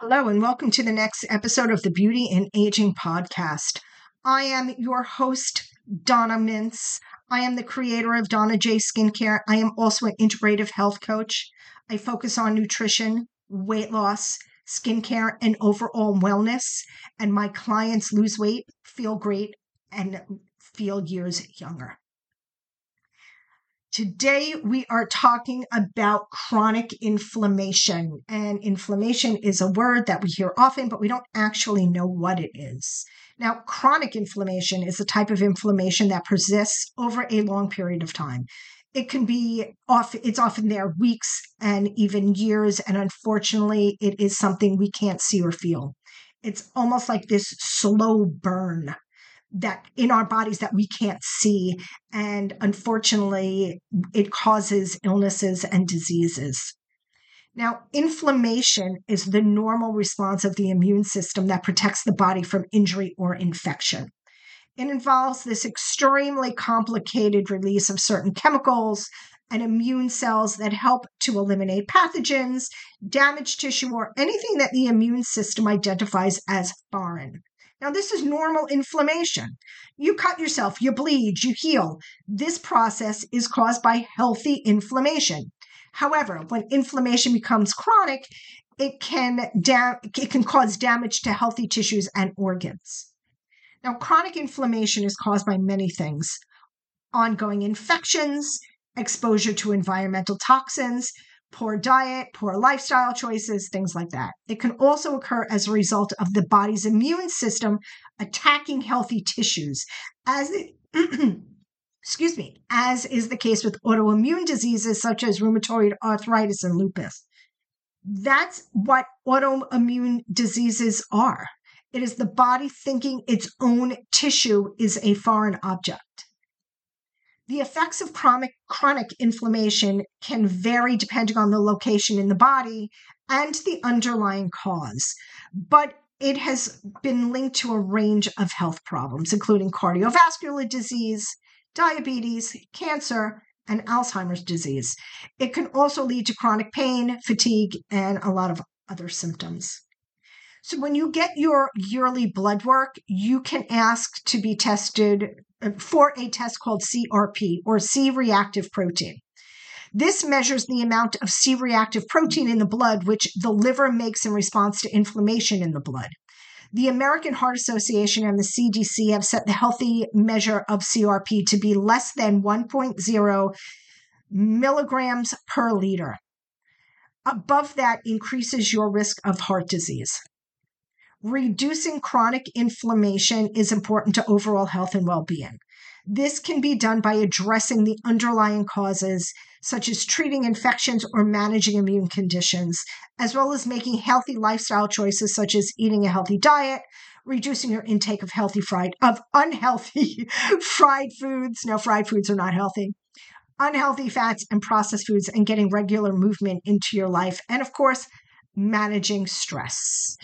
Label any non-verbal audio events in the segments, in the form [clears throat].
Hello, and welcome to the next episode of the Beauty and Aging podcast. I am your host, Donna Mintz. I am the creator of Donna J Skincare. I am also an integrative health coach. I focus on nutrition, weight loss, skincare, and overall wellness. And my clients lose weight, feel great, and feel years younger. Today, we are talking about chronic inflammation. And inflammation is a word that we hear often, but we don't actually know what it is. Now, chronic inflammation is a type of inflammation that persists over a long period of time. It can be off, it's often there weeks and even years. And unfortunately, it is something we can't see or feel. It's almost like this slow burn that in our bodies that we can't see. And unfortunately, it causes illnesses and diseases. Now, inflammation is the normal response of the immune system that protects the body from injury or infection. It involves this extremely complicated release of certain chemicals and immune cells that help to eliminate pathogens, damaged tissue, or anything that the immune system identifies as foreign. Now, this is normal inflammation. You cut yourself, you bleed, you heal. This process is caused by healthy inflammation. However, when inflammation becomes chronic, it can da- it can cause damage to healthy tissues and organs. Now, chronic inflammation is caused by many things: ongoing infections, exposure to environmental toxins, poor diet, poor lifestyle choices, things like that. It can also occur as a result of the body's immune system attacking healthy tissues, as it, [clears throat] excuse me, as is the case with autoimmune diseases such as rheumatoid arthritis and lupus. That's what autoimmune diseases are. It is the body thinking its own tissue is a foreign object. The effects of chronic, chronic inflammation can vary depending on the location in the body and the underlying cause, but it has been linked to a range of health problems, including cardiovascular disease, diabetes, cancer, and Alzheimer's disease. It can also lead to chronic pain, fatigue, and a lot of other symptoms. So, when you get your yearly blood work, you can ask to be tested for a test called CRP or C reactive protein. This measures the amount of C reactive protein in the blood, which the liver makes in response to inflammation in the blood. The American Heart Association and the CDC have set the healthy measure of CRP to be less than 1.0 milligrams per liter. Above that increases your risk of heart disease. Reducing chronic inflammation is important to overall health and well being. This can be done by addressing the underlying causes, such as treating infections or managing immune conditions, as well as making healthy lifestyle choices, such as eating a healthy diet, reducing your intake of healthy fried, of unhealthy [laughs] fried foods. Now, fried foods are not healthy. Unhealthy fats and processed foods, and getting regular movement into your life. And of course, managing stress.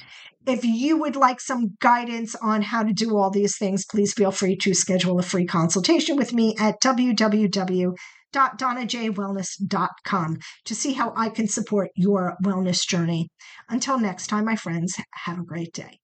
If you would like some guidance on how to do all these things, please feel free to schedule a free consultation with me at www.donnajwellness.com to see how I can support your wellness journey. Until next time, my friends, have a great day.